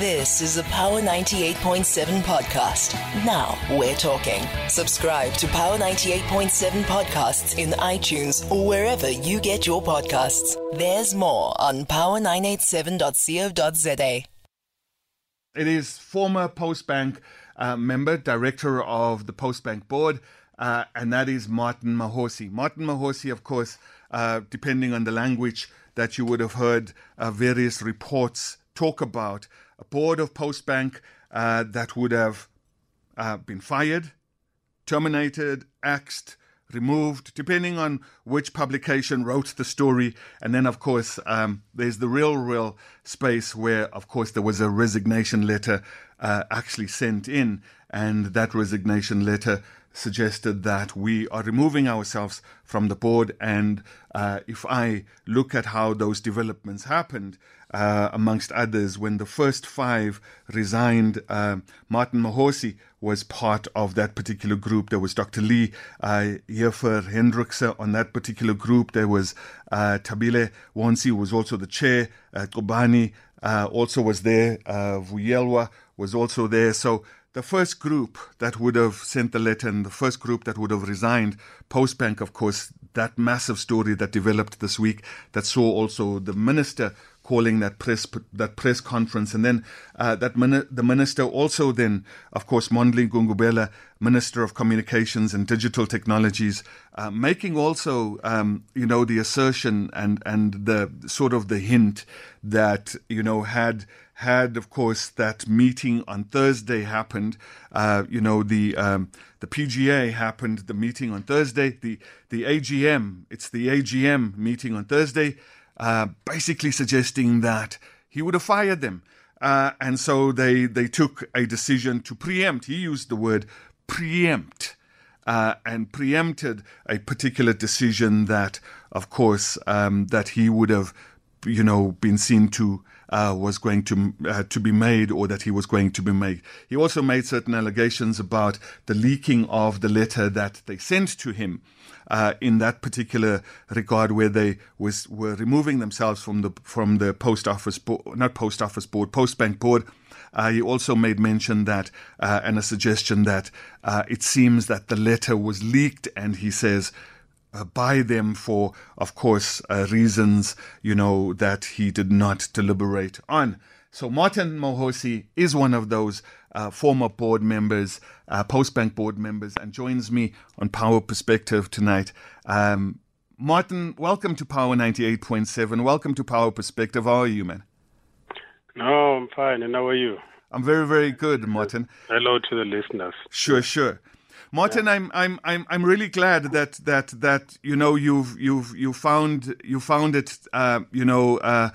This is a Power 98.7 podcast. Now we're talking. Subscribe to Power 98.7 podcasts in iTunes or wherever you get your podcasts. There's more on power987.co.za. It is former Postbank uh, member, director of the Postbank board, uh, and that is Martin Mahosi. Martin Mahosi, of course, uh, depending on the language that you would have heard uh, various reports talk about, a board of Postbank uh, that would have uh, been fired, terminated, axed, removed, depending on which publication wrote the story. And then, of course, um, there's the real, real space where, of course, there was a resignation letter uh, actually sent in. And that resignation letter suggested that we are removing ourselves from the board. And uh, if I look at how those developments happened, uh, amongst others, when the first five resigned, uh, Martin Mahosi was part of that particular group. There was Dr. Lee uh, Hendrikse on that particular group. There was uh, Thabile Wonci, who was also the chair. Uh, Kobani uh, also was there. Uh, Vuyelwa was also there. So the first group that would have sent the letter and the first group that would have resigned, Postbank, of course, that massive story that developed this week that saw also the minister calling that press that press conference, and then uh, that mini- the minister also then, of course, Mondli Gungubele, Minister of Communications and Digital Technologies, uh, making also um, you know the assertion and and the sort of the hint that you know had had, of course, that meeting on Thursday happened. Uh, you know, the um, the PGA happened. The meeting on Thursday. The the AGM. It's the AGM meeting on Thursday. Uh, basically suggesting that he would have fired them. Uh, and so they, they took a decision to preempt. He used the word preempt uh, and preempted a particular decision that, of course, um, that he would have, you know, been seen to uh, was going to uh, to be made or that he was going to be made. He also made certain allegations about the leaking of the letter that they sent to him uh, in that particular regard, where they was were removing themselves from the from the post office board, not post office board, post bank board. Uh, he also made mention that uh, and a suggestion that uh, it seems that the letter was leaked, and he says by them for, of course, uh, reasons you know that he did not deliberate on. So Martin Mahosi is one of those uh, former board members, uh, Postbank board members, and joins me on Power Perspective tonight. Um, Martin, welcome to Power 98.7. Welcome to Power Perspective. How are you, man? No, I'm fine. And how are you? I'm very, very good, Martin. Hello to the listeners. Sure, sure. Martin, I'm I'm I'm I'm really glad that that that you know you've you've you found you found it uh, you know uh,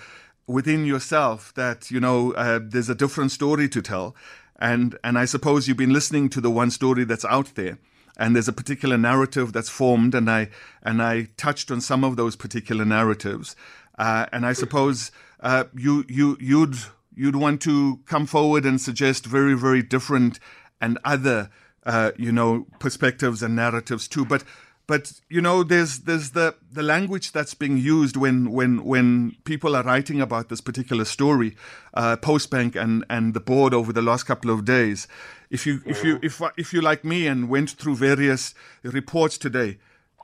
within yourself that you know uh, there's a different story to tell, and and I suppose you've been listening to the one story that's out there, and there's a particular narrative that's formed, and I and I touched on some of those particular narratives, uh, and I suppose uh, you you you'd you'd want to come forward and suggest very very different and other uh, you know perspectives and narratives too, but but you know there's there's the the language that's being used when when when people are writing about this particular story uh, postbank and and the board over the last couple of days. If you if you if if you like me and went through various reports today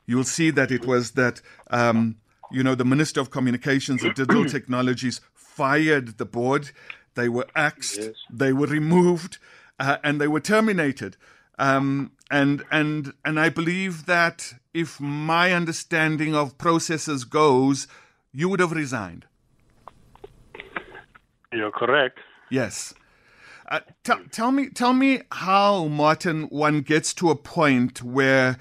you'll see that it was that um, you know the minister of communications and digital technologies fired the board. They were axed. Yes. they were removed uh, and they were terminated um, and and and I believe that if my understanding of processes goes, you would have resigned. You're correct. Yes. Uh, t- tell me, tell me how Martin one gets to a point where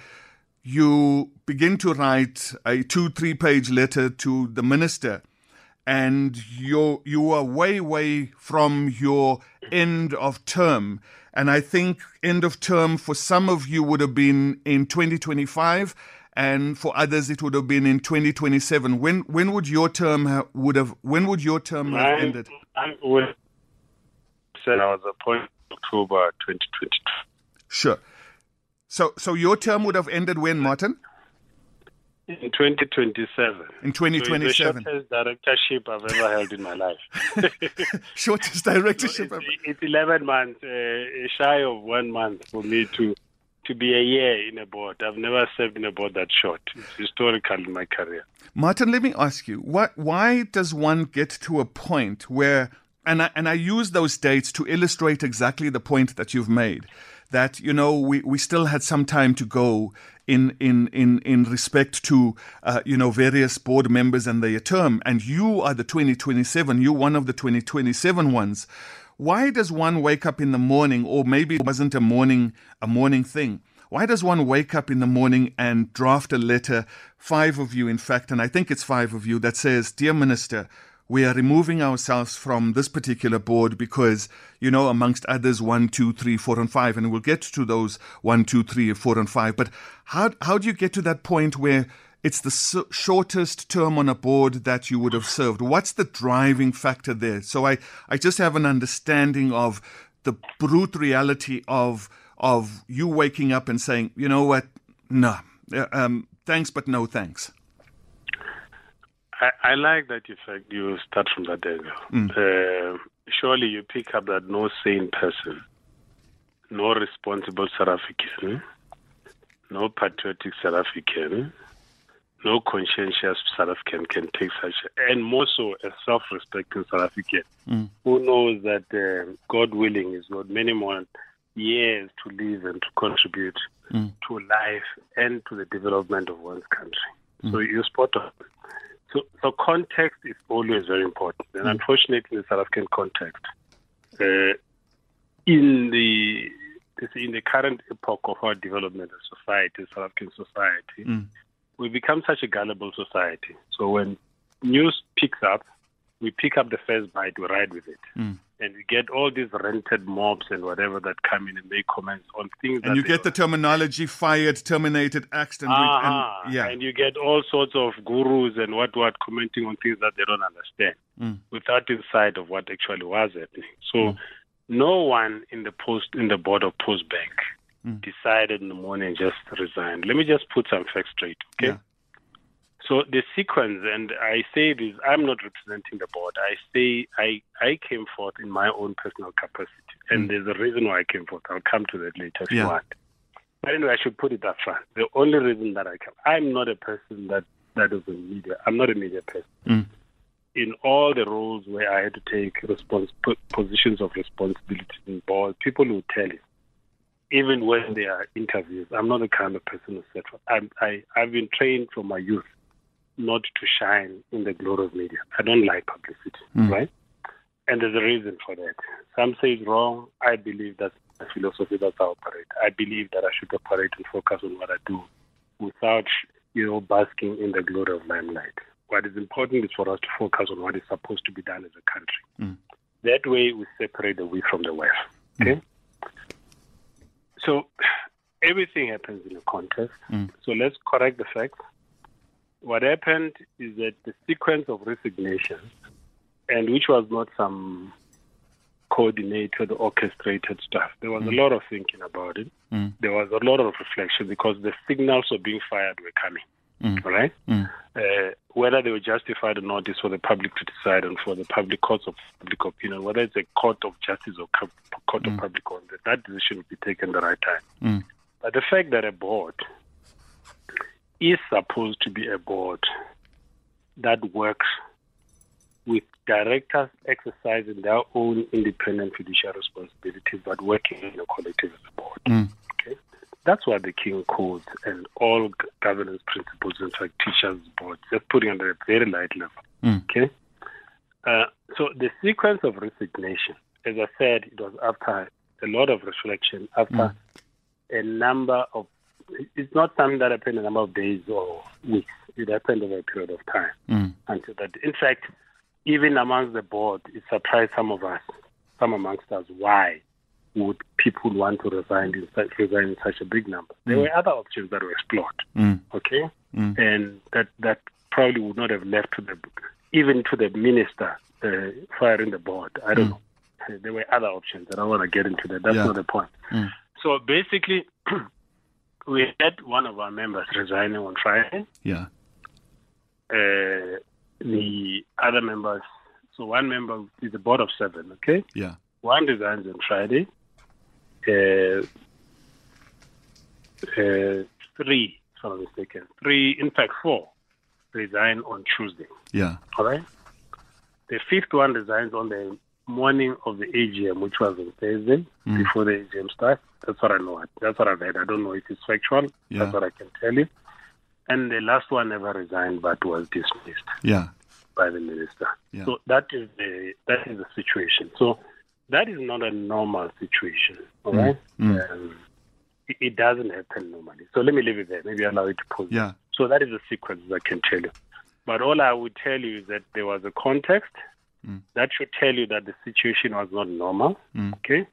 you begin to write a two, three page letter to the minister, and you you are way, way from your end of term. And I think end of term for some of you would have been in 2025, and for others it would have been in 2027. When when would your term ha- would have when would your term have I'm, ended? I'm with, said I was appointed October 2022. Sure. So so your term would have ended when, Martin? In 2027. In 2027. So the shortest directorship I've ever held in my life. shortest directorship so it's, it's, 11 months, uh, shy of one month for me to to be a year in a board. I've never served in a board that short. It's historical in my career. Martin, let me ask you, what, why does one get to a point where, and I, and I use those dates to illustrate exactly the point that you've made, that, you know, we, we still had some time to go in in in in respect to uh, you know various board members and their term. And you are the 2027 you're one of the 2027 ones. Why does one wake up in the morning or maybe it wasn't a morning a morning thing? Why does one wake up in the morning and draft a letter five of you in fact and i think it's five of you that says dear minister we are removing ourselves from this particular board because, you know, amongst others, one, two, three, four, and five, and we'll get to those one, two, three, four, and five. But how how do you get to that point where it's the shortest term on a board that you would have served? What's the driving factor there? So I I just have an understanding of the brute reality of of you waking up and saying, you know what, no, um, thanks, but no thanks. I, I like that fact you start from that angle. Mm. Uh, surely you pick up that no sane person, no responsible South African, no patriotic South African, no conscientious South African can take such, a, and more so a self-respecting South African mm. who knows that uh, God willing is got many more years to live and to contribute mm. to life and to the development of one's country. Mm. So you spot on. So, so context is always very important, and mm. unfortunately, in the South African context, uh, in the in the current epoch of our development as society, South African society, mm. we become such a gullible society. So when news picks up, we pick up the first bite, we ride with it. Mm and you get all these rented mobs and whatever that come in and make comments on things. And you get the terminology fired, terminated, axed, and, uh-huh. and, yeah, and you get all sorts of gurus and what what commenting on things that they don't understand mm. without insight of what actually was happening. So, mm. no one in the post in the board of Postbank mm. decided in the morning just resigned. Let me just put some facts straight, okay? Yeah. So the sequence, and I say this, I'm not representing the board. I say I, I came forth in my own personal capacity, and mm. there's a reason why I came forth. I'll come to that later if yeah. you want. But anyway, I should put it up front. The only reason that I come, I'm not a person that that is in media. I'm not a media person. Mm. In all the roles where I had to take respons- positions of responsibility in board, people will tell you even when there are interviews, I'm not the kind of person who said, I'm, I, I've been trained from my youth not to shine in the glory of media. I don't like publicity, mm. right? And there's a reason for that. Some say it's wrong. I believe that's the philosophy. that I operate. I believe that I should operate and focus on what I do without, you know, basking in the glory of limelight. What is important is for us to focus on what is supposed to be done as a country. Mm. That way, we separate the wheat from the wheat. Okay. Mm. So everything happens in a context. Mm. So let's correct the facts what happened is that the sequence of resignations, and which was not some coordinated, orchestrated stuff, there was mm. a lot of thinking about it. Mm. There was a lot of reflection because the signals of being fired were coming. Mm. Right? Mm. Uh, whether they were justified or not is for the public to decide and for the public courts of public opinion, whether it's a court of justice or court of mm. public opinion, that decision will be taken the right time. Mm. But the fact that a board is supposed to be a board that works with directors exercising their own independent fiduciary responsibilities, but working in a collective as a board. Mm. Okay, that's what the King Code and all governance principles, in fact, teachers board, just putting on a very light level. Mm. Okay, uh, so the sequence of resignation, as I said, it was after a lot of reflection, after mm. a number of it's not something that happened in a number of days or weeks. It happened over a period of time. Mm. Until that, in fact, even amongst the board, it surprised some of us, some amongst us, why would people want to resign in such, resign in such a big number? There mm. were other options that were explored. Mm. Okay, mm. and that that probably would not have left to the even to the minister uh, firing the board. I don't mm. know. There were other options, and I want to get into that. That's yeah. not the point. So basically, we had one of our members resigning on Friday. Yeah. uh, the other members. So one member is the board of seven. Okay. Yeah. One resigns on Friday. Uh, uh, three, if I'm not mistaken, three, in fact, four resign on Tuesday. Yeah. All right. The fifth one resigns on the morning of the AGM, which was on Thursday mm. before the AGM starts. That's what I know. That's what I've heard. I don't know if it's factual. Yeah. That's what I can tell you. And the last one never resigned, but was dismissed Yeah. by the minister. Yeah. So that is the that is the situation. So that is not a normal situation. All mm. right. Mm. Um, it, it doesn't happen normally. So let me leave it there. Maybe allow it to pause. Yeah. So that is the sequence I can tell you. But all I would tell you is that there was a context that should tell you that the situation was not normal. Okay.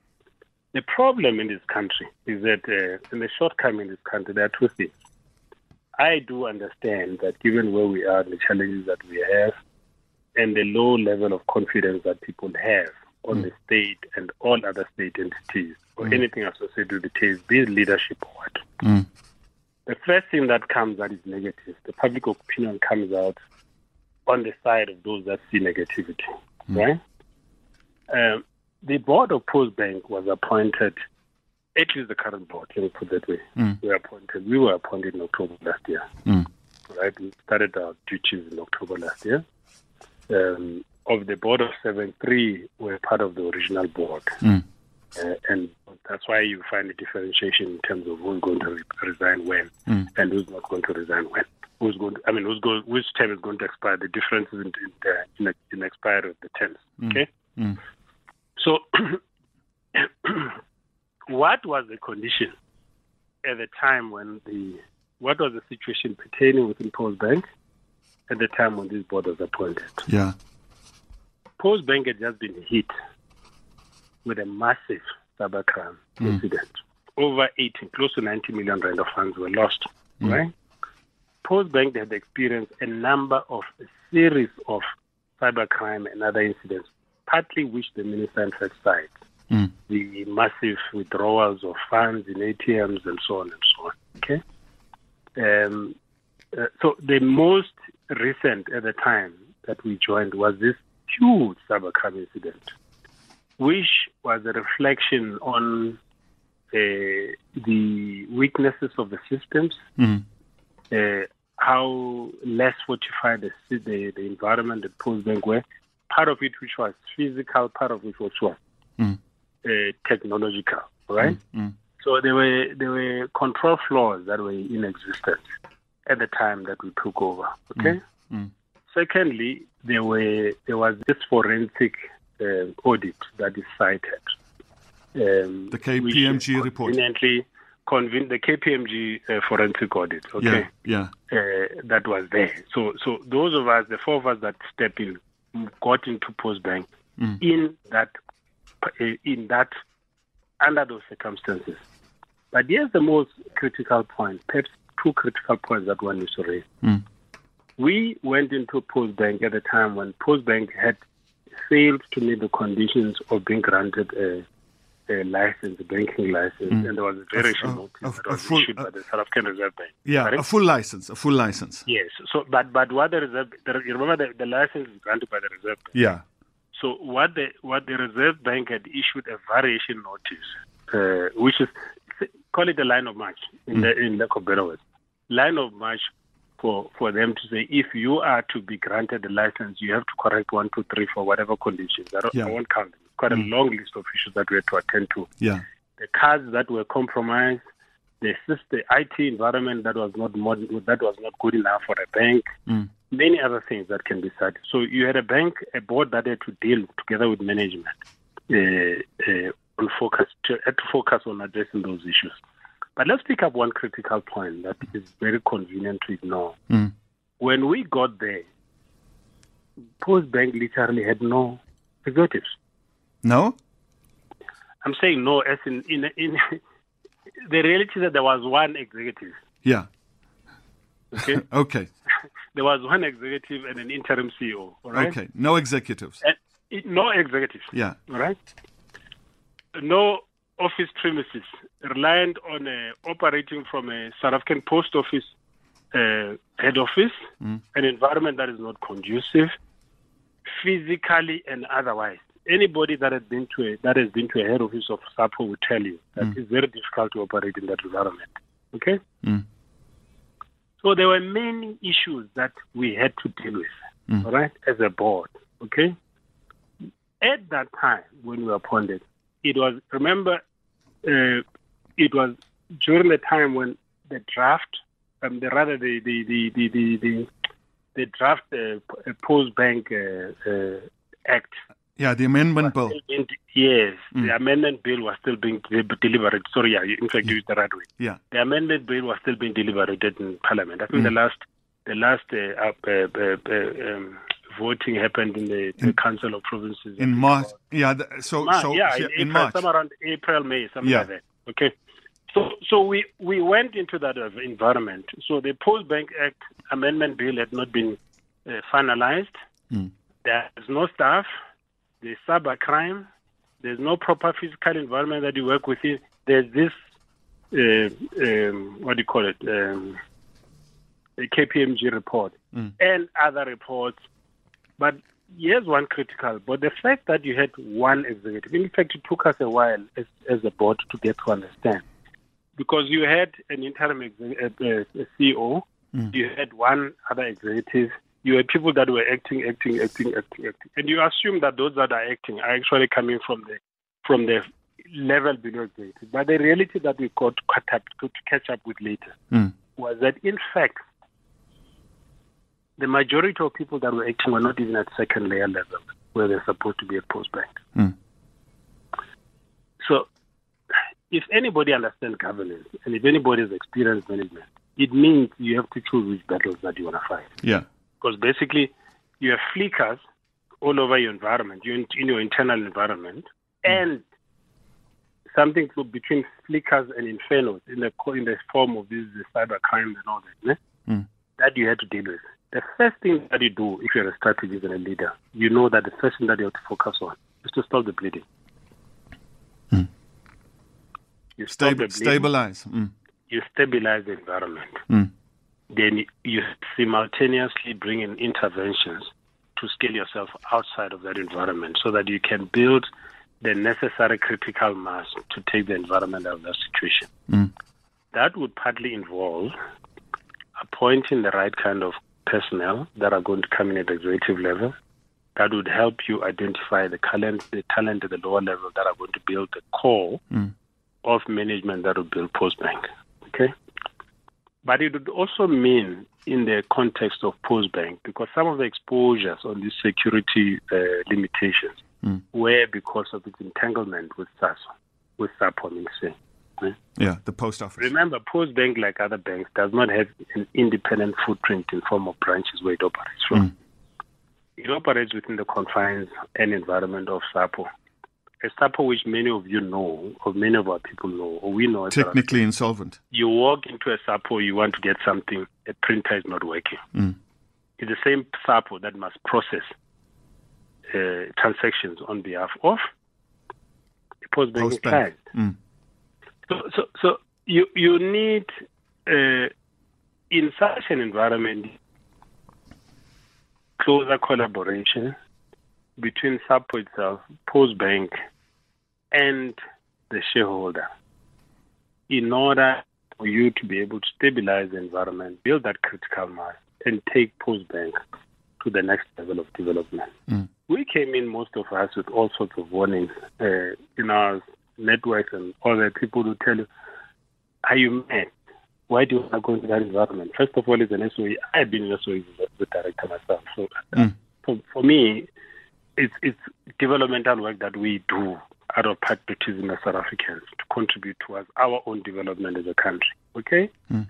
The problem in this country is that, uh, and the shortcoming in this country, there are two things. I do understand that given where we are, the challenges that we have, and the low level of confidence that people have on the state and all other state entities or anything associated with the be it leadership or what. Mm. The first thing that comes out is negative, the public opinion comes out on the side of those that see negativity, right? Um, the board of Post Bank was appointed, it is the current board, let me put that way. We were appointed. We were appointed in October last year, Mm. right? We started our duties in October last year. Um, of the board of seven, three were part of the original board. Mm. Uh, and that's why you find a differentiation in terms of who's going to re- resign when and who's not going to resign when. Who's going? To, I mean, who's going? Which term is going to expire? The differences in in the, in the expiry of the terms. Mm. Okay. Mm. So, what was the condition at the time when the what was the situation pertaining within Post Bank at the time when this board was appointed? Yeah. Post Bank had just been hit with a massive cybercrime mm. incident. Over 18, close to 90 million rand of funds were lost, mm. right? Post Bank had experienced a number of a series of cybercrime and other incidents, partly which the minister cited. Mm. The massive withdrawals of funds in ATMs and so on and so on. Okay. Um, uh, so the most recent at the time that we joined was this huge cybercrime incident, which was a reflection on uh, the weaknesses of the systems, Mm. uh, how less fortified the, the, the environment at Post Bank were, part of it which was physical, part of it which was Mm. uh, technological, right? Mm. So there were there were control flaws that were in existence at the time that we took over. Okay. Mm. Secondly, there were there was this forensic uh, audit that is cited. Um, The KPMG report. Conven- the KPMG uh, forensic audit. Okay Yeah. Yeah. uh, that was there. So, so those of us, the four of us that stepped in, got into Post Bank in that, uh, in that, under those circumstances. But here's the most critical point, perhaps two critical points that one needs to raise. Mm. We went into Post Bank at a time when Post Bank had failed to meet the conditions of being granted a, a license, a banking license, and there was a variation a- notice a- that was full- issued by the South African Reserve Bank. Yeah. Correct? A full license. A full license. Yes. So, but but what the reserve, the, you remember the, the license is granted by the Reserve Bank. Yeah. So what the what the Reserve Bank had issued a variation notice, uh, which is call it a line of march in the in lack of better words, line of march for for them to say if you are to be granted the license, you have to correct one, two, three, for whatever conditions. I, don't, Yeah. I won't count them. Quite a long list of issues that we had to attend to Yeah. the cards that were compromised, the system, IT environment that was not mod- that was not good enough for a bank, Mm. many other things that can be said. So you had a bank, a board that had to deal together with management uh, uh, on focus to, had to focus on addressing those issues. But let's pick up one critical point that is very convenient to ignore. Mm. When we got there, Post Bank literally had no executives. No. I'm saying no, as in in in the reality that there was one executive. Yeah. Okay, Okay. there was one executive and an interim CEO. All right, Okay. No executives. and no executives. Yeah. All right, no office premises, reliant on uh, operating from a South African post office uh, head office, mm. an environment that is not conducive, physically and otherwise. Anybody that has been to a that has been to a head office of SAPO will tell you that mm. it's very difficult to operate in that environment. Okay. Mm. So there were many issues that we had to deal with, mm. all right, as a board. Okay. At that time when we were appointed, it was remember, uh, it was during the time when the draft, um, the rather the the the the the, the, the draft uh, post bank uh, uh, act yeah, the amendment bill. Being, yes, mm. the amendment bill was still being delivered. Sorry, yeah, in fact, you used the right way. Yeah, the amendment bill was still being deliberated in Parliament. I think mm. the last, the last uh, uh, uh, um, voting happened in the, in, Council of Provinces in March. Yeah, the, so March, so yeah, in, in April, March, somewhere around April, May, something yeah. like that. Okay. So, so we, we went into that environment. So the Post Bank Act amendment bill had not been uh, finalized. Mm. There's no staff there's cyber crime, there's no proper physical environment that you work within. There's this, uh, um, what do you call it, um, a KPMG report mm. and other reports. But here's one critical, but the fact that you had one executive, in fact, it took us a while as, as a board to get to understand. Because you had an interim ex- uh, uh, CEO, mm. you had one other executive, you had people that were acting, acting, acting, acting, acting, and you assume that those that are acting are actually coming from the from the level below executive. But the reality that we got caught up to, to catch up with later mm. was that in fact the majority of people that were acting were not even at second layer level where they're supposed to be at post bank. Mm. So if anybody understands governance and if anybody has experienced management, it means you have to choose which battles that you want to fight. Yeah because basically you have flickers all over your environment, you in, in your internal environment, mm. and something between flickers and infernos in the in the form of these cyber crimes and all that, mm. that you had to deal with. The first thing that you do if you're a strategist and a leader, you know that the first thing that you have to focus on is to stop the bleeding. Mm. You Stab- the bleeding, stabilize. Hmm. You stabilize the environment. Then you simultaneously bring in interventions to scale yourself outside of that environment so that you can build the necessary critical mass to take the environment out of that situation. Mm. That would partly involve appointing the right kind of personnel that are going to come in at the executive level. That would help you identify the talent, the talent at the lower level that are going to build the core mm. of management that will build Postbank. Okay. But it would also mean in the context of Postbank, because some of the exposures on these security uh, limitations mm. were because of its entanglement with SASO, with SAPO, I Yeah, the post office. Remember, Postbank, like other banks, does not have an independent footprint in form of branches where it operates from. Mm. It operates within the confines and environment of SAPO a SAPO which many of you know, or many of our people know, or we know. Technically insolvent. You walk into a SAPO, you want to get something, a printer is not working. Mm. It's the same SAPO that must process uh, transactions on behalf of a post banking client. Mm. So, so, so you you need uh, in such an environment closer collaboration between SAPO itself, Post Bank, and the shareholder in order for you to be able to stabilize the environment, build that critical mass, and take Post Bank to the next level of development. Mm. We came in, most of us, with all sorts of warnings uh, in our networks and other people who tell you, Are you mad? Why do you want to go into that environment? First of all, it's an SOE. I've been an SOE the director myself. So mm. for, for me, it's, it's developmental work that we do out of patriotism as South Africans to contribute towards our own development as a country. Okay? Mm.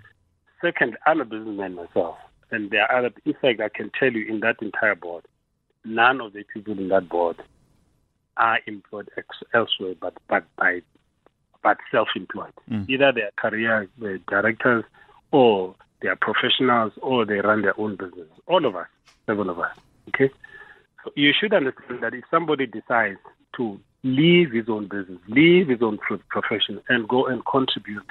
Second, I'm a businessman myself. And there are other, in fact, I can tell you in that entire board, none of the people in that board are employed ex- elsewhere but, but by but self-employed. Mm. Either they are career uh, directors or they are professionals or they run their own business. All of us, seven of us. Okay? So you should understand that if somebody decides to leave his own business, leave his own profession, and go and contribute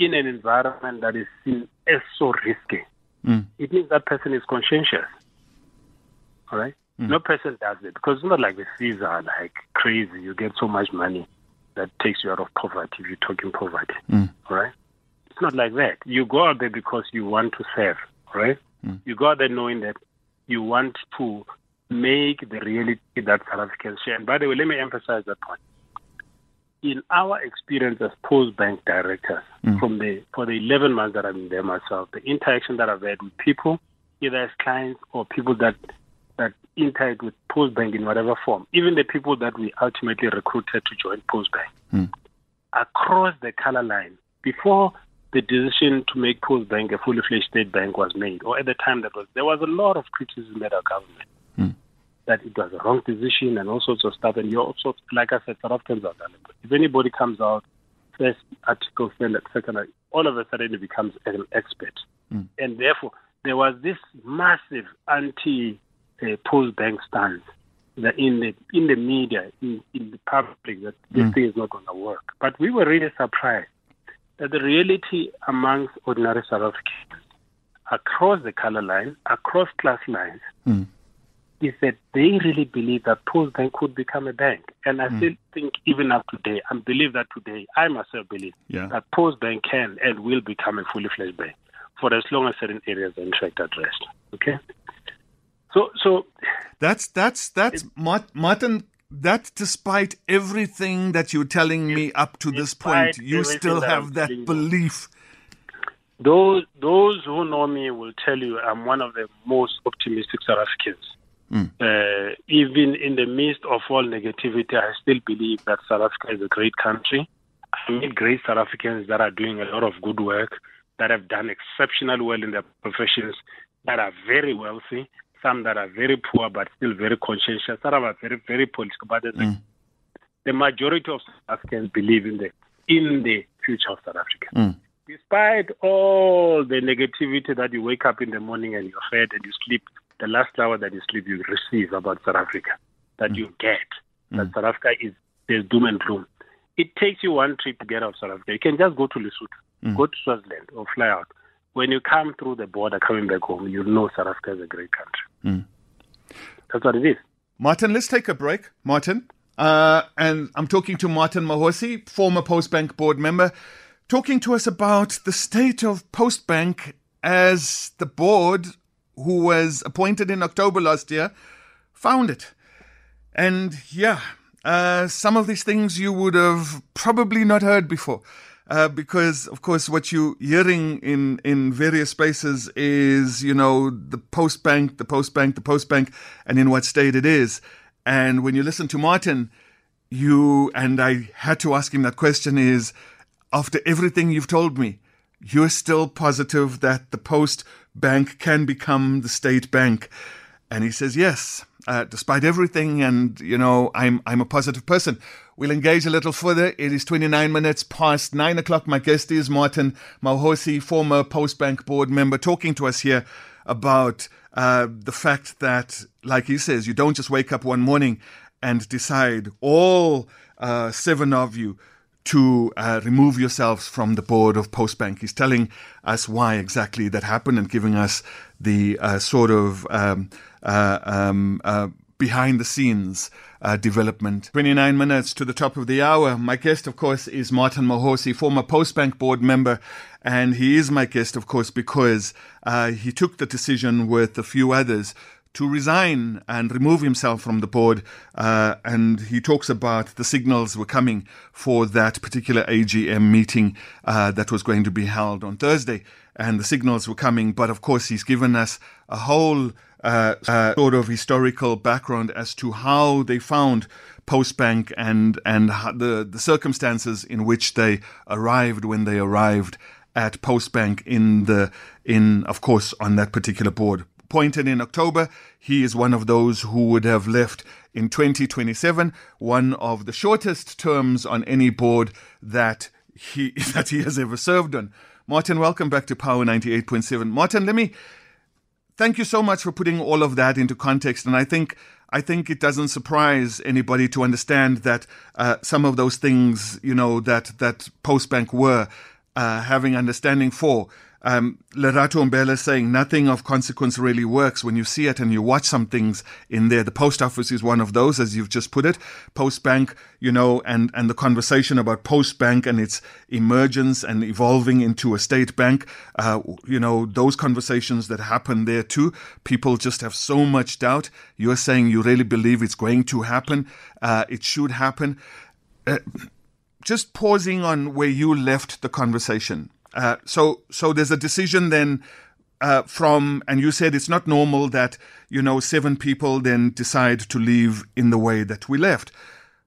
in an environment that is seen as so risky, mm. it means that person is conscientious. All right? Mm. No person does it because it's not like the fees are like crazy. You get so much money that takes you out of poverty if you're talking poverty. Mm. All right? It's not like that. You go out there because you want to serve. All right? Mm. You go out there knowing that you want to make the reality that South Africans share. And by the way, let me emphasize that point. In our experience as post bank directors, mm. from the for the 11 months that I've been there myself, the interaction that I've had with people, either as clients or people that that interact with post bank in whatever form, even the people that we ultimately recruited to join post bank, mm. across the color line, before the decision to make post bank a fully fledged state bank was made, or at the time that was, there was a lot of criticism at our government. That it was a wrong decision and all sorts of stuff. And you're also, like I said, South Africans are valuable. If anybody comes out, first article, second, all of a sudden it becomes an expert. Mm. And therefore, there was this massive anti uh, post bank stance that in the in the media, in, in the public, that this mm. thing is not going to work. But we were really surprised that the reality amongst ordinary South Africans across the color line, across class lines, mm is that they really believe that Post Bank could become a bank. And I mm. still think, even up today, I believe that today, I myself believe yeah. that Post Bank can and will become a fully fledged bank for as long as certain areas are in fact addressed. Okay? So, so that's that's that's Martin. That despite everything that you're telling me up to this point, you still have that belief. Those those who know me will tell you I'm one of the most optimistic South Africans. Mm. Uh, even in the midst of all negativity, I still believe that South Africa is a great country. I meet great South Africans that are doing a lot of good work, that have done exceptionally well in their professions, that are very wealthy, some that are very poor but still very conscientious, some are very, very political. But mm. the majority of South Africans believe in the in the future of South Africa. Mm. Despite all the negativity that you wake up in the morning and you're fed and you sleep the last hour that you sleep, you receive about South Africa, that mm. you get, that mm. South Africa is there's doom and gloom. It takes you one trip to get out of South Africa. You can just go to Lesotho, mm. go to Swaziland, or fly out. When you come through the border coming back home, you know South Africa is a great country. Mm. That's what it is. Martin, let's take a break. Martin. Uh, and I'm talking to Martin Mahosi, former Postbank board member, talking to us about the state of Postbank as the board who was appointed in October last year, found it. And yeah, uh, some of these things you would have probably not heard before. Uh, because of course what you're hearing in, in various spaces is, you know, the post bank, the post bank, the post bank, and in what state it is. And when you listen to Martin, you, and I had to ask him that question is, after everything you've told me, you're still positive that the post bank can become the state bank? And he says, yes, uh, despite everything. And, you know, I'm, I'm a positive person. We'll engage a little further. It is 29 minutes past nine o'clock. My guest is Martin Mahosi, former Post Bank board member, talking to us here about uh, the fact that, like he says, you don't just wake up one morning and decide all uh, seven of you to uh, remove yourselves from the board of Postbank. He's telling us why exactly that happened and giving us the uh, sort of um, uh, um, uh, behind the scenes uh, development. 29 minutes to the top of the hour. My guest, of course, is Martin Mahosi, former Postbank board member. And he is my guest, of course, because uh, he took the decision with a few others to resign and remove himself from the board. Uh, and he talks about the signals were coming for that particular AGM meeting uh, that was going to be held on Thursday. And the signals were coming, but of course, he's given us a whole uh, uh sort of historical background as to how they found Postbank and and the the circumstances in which they arrived when they arrived at Postbank in the in of course on that particular board appointed in October. He is one of those who would have left in 2027, one of the shortest terms on any board that he that he has ever served on. Martin, welcome back to Power 98.7. Martin, let me thank you so much for putting all of that into context. And I think I think it doesn't surprise anybody to understand that uh, some of those things, you know, that that Postbank were uh, having understanding for. Um, Lerato Umbela saying nothing of consequence really works when you see it and you watch some things in there. The post office is one of those, as you've just put it. Postbank, you know, and, and the conversation about Postbank and its emergence and evolving into a state bank, uh, you know, those conversations that happen there too. People just have so much doubt. You're saying you really believe it's going to happen. Uh, it should happen. Uh, just pausing on where you left the conversation uh, so so there's a decision then uh, from, and you said it's not normal that you know seven people then decide to leave in the way that we left,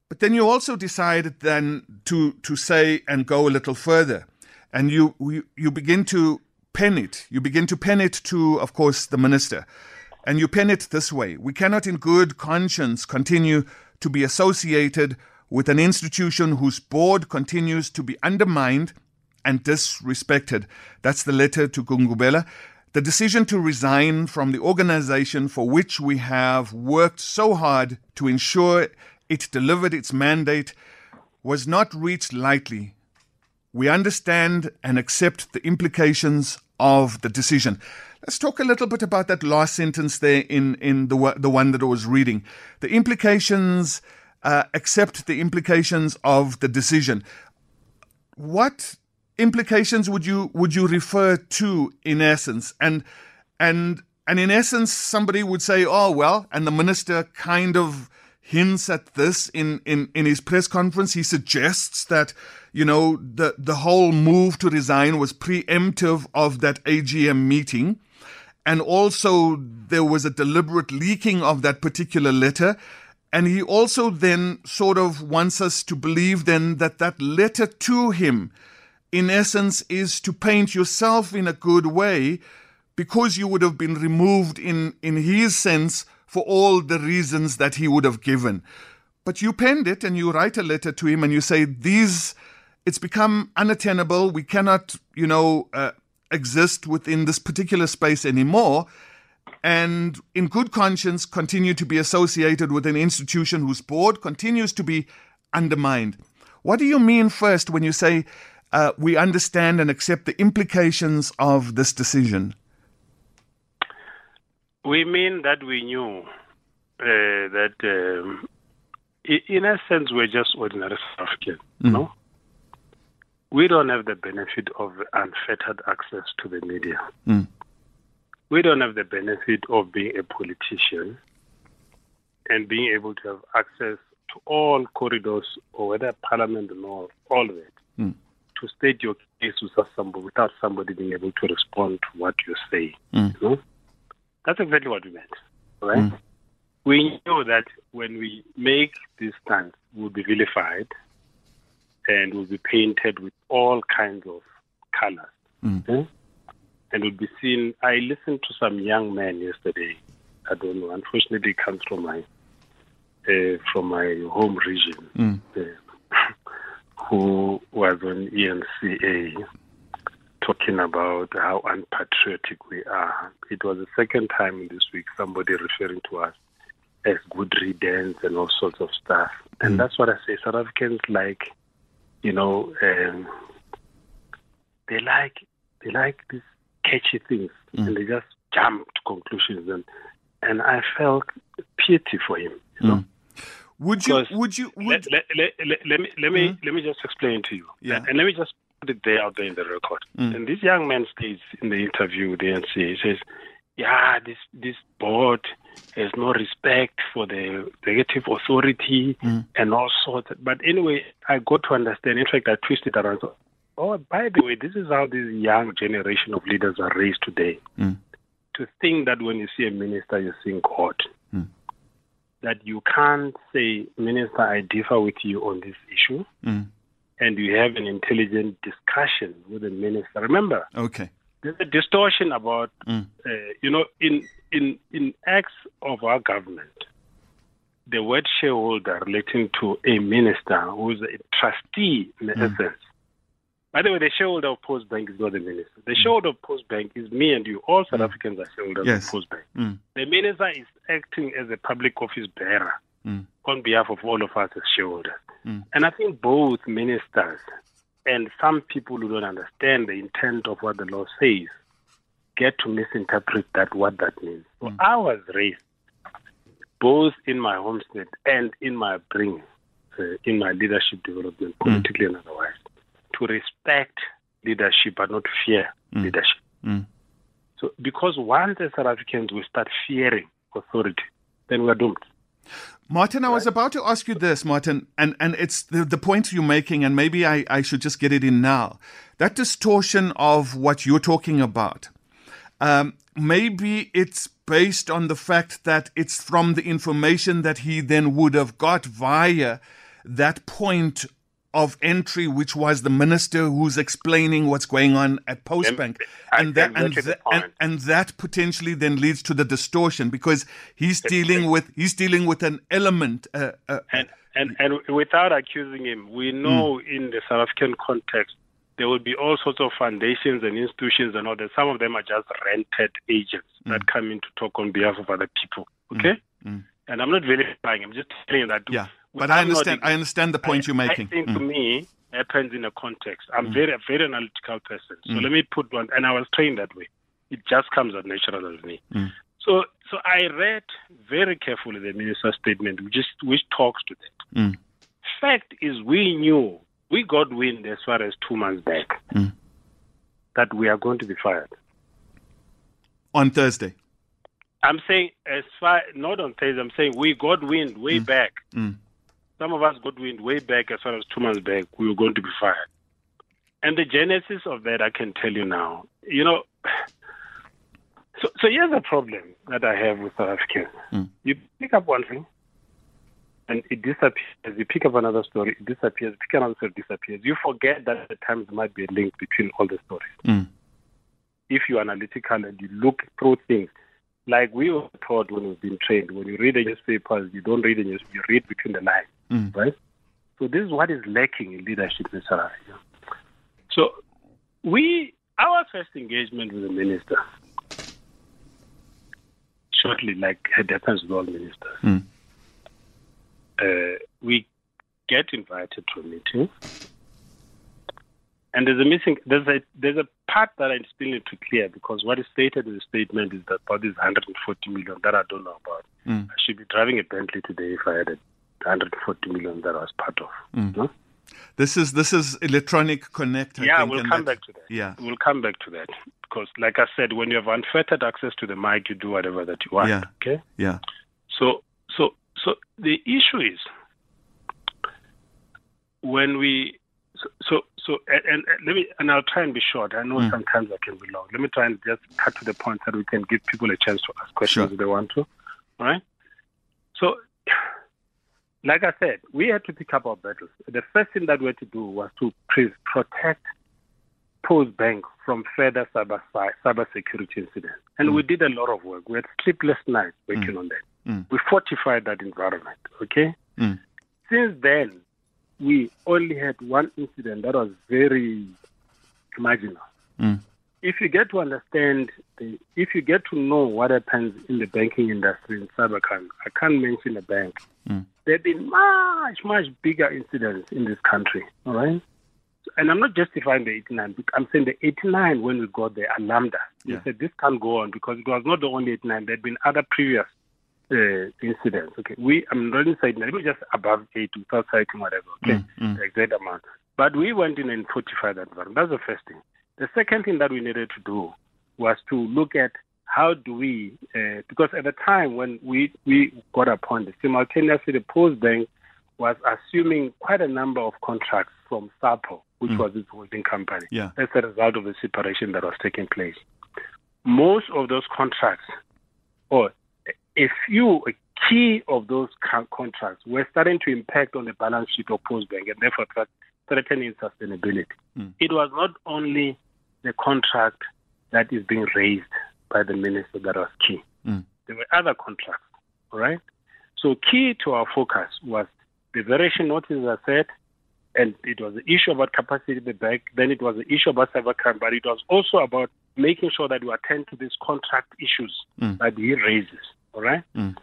but then you also decided then to to say and go a little further, and you you, you begin to pen it. You begin to pen it to, of course, the minister, and you pen it this way: We cannot, in good conscience, continue to be associated with an institution whose board continues to be undermined and disrespected. That's the letter to Gungubele. The decision to resign from the organization for which we have worked so hard to ensure it delivered its mandate was not reached lightly. We understand and accept the implications of the decision. Let's talk a little bit about that last sentence there in, in the, the one that I was reading. The implications, uh, accept the implications of the decision. What implications would you would you refer to in essence? And and and in essence somebody would say oh well and the minister kind of hints at this in in in his press conference. He suggests that you know the the whole move to resign was preemptive of that AGM meeting. And also there was a deliberate leaking of that particular letter. And he also then sort of wants us to believe then that that letter to him in essence, is to paint yourself in a good way because you would have been removed in, in his sense for all the reasons that he would have given. But you penned it and you write a letter to him and you say, These, it's become unattainable. We cannot, you know, uh, exist within this particular space anymore. And in good conscience, continue to be associated with an institution whose board continues to be undermined. What do you mean first when you say uh, we understand and accept the implications of this decision? We mean that we knew uh, that, um, in a sense, we're just ordinary South Africans. Mm. No, we don't have the benefit of unfettered access to the media. Mm. We don't have the benefit of being a politician and being able to have access to all corridors or whether parliament or all of it. Mm to state your case without somebody, without somebody being able to respond to what you say. Mm. You know? That's exactly what we meant, right? Mm. We know that when we make this stance, we'll be vilified and we'll be painted with all kinds of colors. Mm. Okay? And we'll be seen. I listened to some young man yesterday. I don't know. Unfortunately, it comes from my uh, from my home region. Mm. Uh, who was on eNCA talking about how unpatriotic we are. It was the second time this week somebody referring to us as good riddance and all sorts of stuff. And mm. that's what I say. South Africans like, you know, um, they like they like these catchy things mm. and they just jump to conclusions and and I felt pity for him, you know. Mm. Would you? Would you? Would... Let, let, let, let, me let me mm-hmm. let me just explain to you. Yeah. And let me just put it there out there in the record. Mm. And this young man states in the interview with the eNCA, he says, "Yeah, this this board has no respect for the executive authority mm. and all sorts." But anyway, I got to understand. In fact, I twisted around. Oh, by the way, this is how this young generation of leaders are raised today. Mm. To think that when you see a minister, you see God that you can't say, Minister, I differ with you on this issue, mm. and you have an intelligent discussion with the minister. Remember, okay, there's a distortion about, mm. uh, you know, in in in acts of our government, the word shareholder relating to a minister who is a trustee in mm. essence by the way, the shareholder of Postbank is not the minister. The mm. shareholder of Postbank is me and you. All South mm. Africans are shareholders yes. of Postbank. Mm. The minister is acting as a public office bearer mm. on behalf of all of us as shareholders. Mm. And I think both ministers and some people who don't understand the intent of what the law says get to misinterpret that what that means. So Mm. I was raised both in my home state and in my upbringing, uh, in my leadership development, politically and otherwise, to respect leadership but not fear leadership. Mm. So because once as South Africans we start fearing authority, then we're doomed. Martin, I was about to ask you this, Martin, and, and it's the, the point you're making, and maybe I, I should just get it in now. That distortion of what you're talking about, um, maybe it's based on the fact that it's from the information that he then would have got via that point of entry, which was the minister who's explaining what's going on at Postbank, and that and, that and, and that potentially then leads to the distortion because he's dealing with he's dealing with an element. Uh, uh, uh, And, and, and without accusing him, we hmm. know in the South African context, there will be all sorts of foundations and institutions and all that. Some of them are just rented agents that hmm. come in to talk on behalf of other people. Hmm. Okay? And I'm not verifying, I'm just telling you that. yeah, but I understand. I understand the point you're making. I think to Mm. me happens in a context. I'm very very analytical person, so Mm. let me put one. And I was trained that way. It just comes out natural with me. Mm. So so I read very carefully the minister's statement, which is, which talks to that. Mm. Fact is, we knew we got wind as far as two months back Mm. that we are going to be fired. on Thursday. I'm saying as far not on Thursday. I'm saying we got wind way back. Mm. Some of us got wind way back as far as two months back. We were going to be fired, and the genesis of that I can tell you now. You know, so so here's a problem that I have with South Africans. Mm. You pick up one thing, and it disappears. You pick up another story, it disappears. You Pick another story, it disappears. You forget that at times there might be a link between all the stories Mm. if you're analytical and you look through things, like we were taught when we've been trained, when you read the newspapers, you don't read the news, you read between the lines, Mm. right? So this is what is lacking in leadership in South Africa. So we, our first engagement with the minister, shortly, like it happens with all ministers, Mm. uh, we get invited to a meeting. And there's a missing there's a there's a part that I still need to clear because what is stated in the statement is that about this 140 million that I don't know about. Mm. I should be driving a Bentley today if I had a 140 million that I was part of. Mm. No? This is this is electronic connect. I Yeah, think, we'll come that- back to that. Yeah, We'll come back to that because, like I said, when you have unfettered access to the mic, you do whatever that you want. Yeah. Okay. yeah. So, so, so the issue is when we, so, so, so and, and let me, and I'll try and be short. I know Mm. sometimes I can be long. Let me try and just cut to the point so that we can give people a chance to ask questions Sure. if they want to. All right. So, like I said, we had to pick up our battles. The first thing that we had to do was to protect Post Bank from further cyber cyber security incidents, and we did a lot of work. We had sleepless nights working on that. Mm. We fortified that environment. Okay. Mm. Since then, we only had one incident that was very marginal. If you get to understand, the, if you get to know what happens in the banking industry in cybercrime, I can't mention a bank. Mm. There have been much, much bigger incidents in this country. All right. And I'm not justifying the 89. but I'm saying the 89 when we got the Lambda. They Yeah. said this can't go on because it was not the only 89. There had been other previous uh, incidents. Okay, we I'm not inside. Let me just above eight without citing whatever. Okay, Mm, mm. the exact amount. But we went in and fortified that environment. That's the first thing. The second thing that we needed to do was to look at how do we, uh, because at the time when we we got appointed, simultaneously the Post Bank was assuming quite a number of contracts from SAPO, which Mm. was its holding company Yeah. as a result of the separation that was taking place. Most of those contracts, or a few, a key of those contracts, were starting to impact on the balance sheet of Postbank and therefore threatening sustainability. Mm. It was not only the contract that is being raised by the minister that was key. Mm. There were other contracts, all right? So key to our focus was the variation notice I said, and it was the issue about capacity in the bank. Then it was the issue about cybercrime, but it was also about making sure that we attend to these contract issues Mm. that he raises. All right. Mm.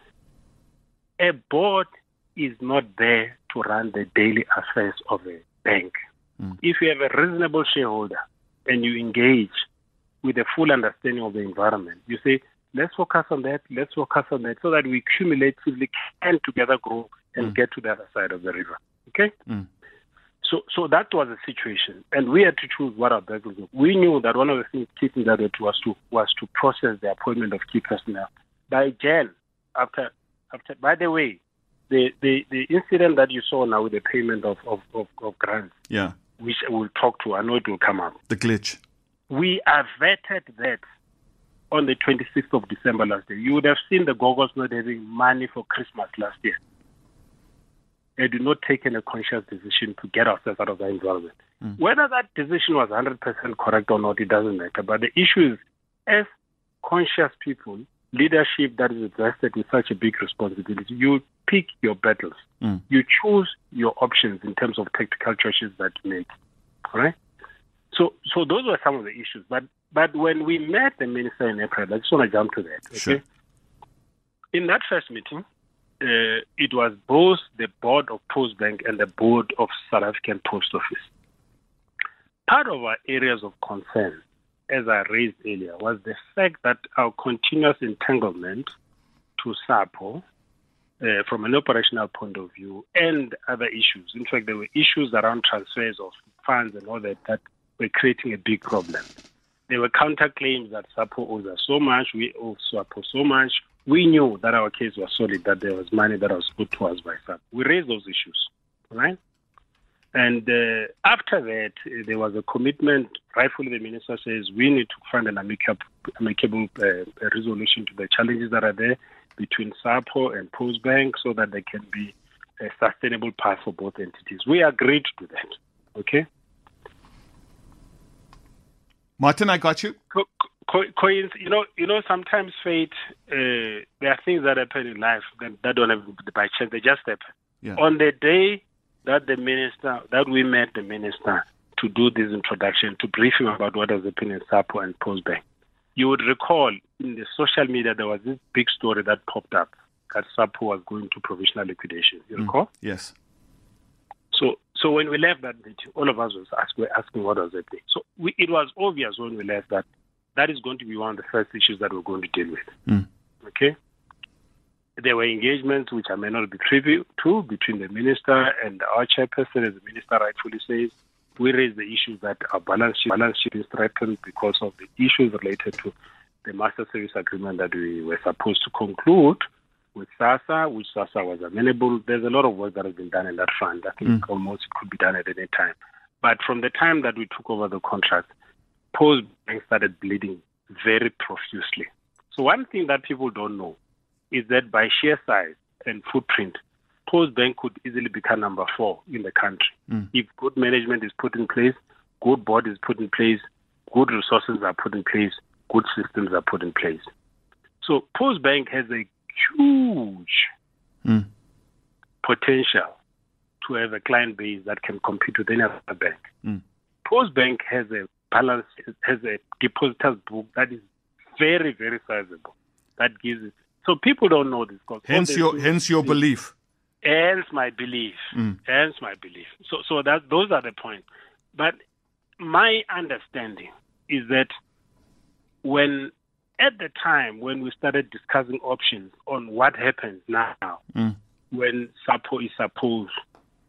A board is not there to run the daily affairs of a bank. Mm. if you have a reasonable shareholder and you engage with a full understanding of the environment, you say, let's focus on that, let's focus on that, so that we cumulatively can together grow and Mm. get to the other side of the river. Okay? Mm. So, so that was the situation, and we had to choose what our best was. We knew that one of the things keeping that was to was to process the appointment of key personnel by Jan. After, after. By the way, the, the, the incident that you saw now with the payment of, of, of, of grants, Yeah. which we'll talk to, I know it will come up. The glitch. We averted that on the 26th of December last year. You would have seen the goggles not having money for Christmas last year. They did not take a conscious decision to get ourselves out of that environment. Mm. Whether that decision was 100% correct or not, it doesn't matter. But the issue is, as conscious people, leadership that is invested with such a big responsibility, you pick your battles. Mm. You choose your options in terms of tactical choices that you make. All right? So, so those were some of the issues. But, but when we met the minister in April, I just want to jump to that. Okay? Sure. In that first meeting, uh, it was both the board of Post Bank and the board of South African Post Office. Part of our areas of concern, as I raised earlier, was the fact that our continuous entanglement to SAPO uh, from an operational point of view and other issues. In fact, there were issues around transfers of funds and all that that were creating a big problem. There were counterclaims that SAPO owes us so much, we owe SAPO so much. We knew that our case was solid, that there was money that was put to us by SAPO. We raised those issues, right? And uh, after that, uh, there was a commitment. Rightfully, the minister says we need to find an amicable, amicable uh, resolution to the challenges that are there between SAPO and Postbank so that there can be a sustainable path for both entities. We agreed to that. Okay? Martin, I got you. Co- co- coinc- you know, you know, sometimes fate. Uh, there are things that happen in life that, that don't happen by chance; they just happen. Yeah. On the day that the minister, that we met the minister to do this introduction, to brief him about what has happened in SAPO and Postbank, you would recall in the social media there was this big story that popped up that SAPO was going to provisional liquidation. You recall? Yes. So, so when we left that meeting, all of us was ask, were asking what was happening. So we, it was obvious when we left that that is going to be one of the first issues that we're going to deal with. Mm. Okay. There were engagements which I may not be privy to between the minister and our chairperson, as the minister rightfully says. We raised the issue that our balance sheet, balance sheet is threatened because of the issues related to the master service agreement that we were supposed to conclude with SASSA, which SASSA was amenable. There's a lot of work that has been done in that fund. I think mm. almost it could be done at any time. But from the time that we took over the contract, Post Bank started bleeding very profusely. So one thing that people don't know is that by sheer size and footprint, Post Bank could easily become number four in the country. If good management is put in place, good board is put in place, good resources are put in place, good systems are put in place. So Post Bank has a huge Mm. potential to have a client base that can compete with any other bank. Mm. Post Bank has a balance, has a depositors book that is very, very sizable. That gives it. So people don't know this. Hence your hence your belief. Hence my belief. Mm. Hence my belief. So, so that those are the points. But my understanding is that when at the time when we started discussing options on what happens now, Mm. when Sapo is supposed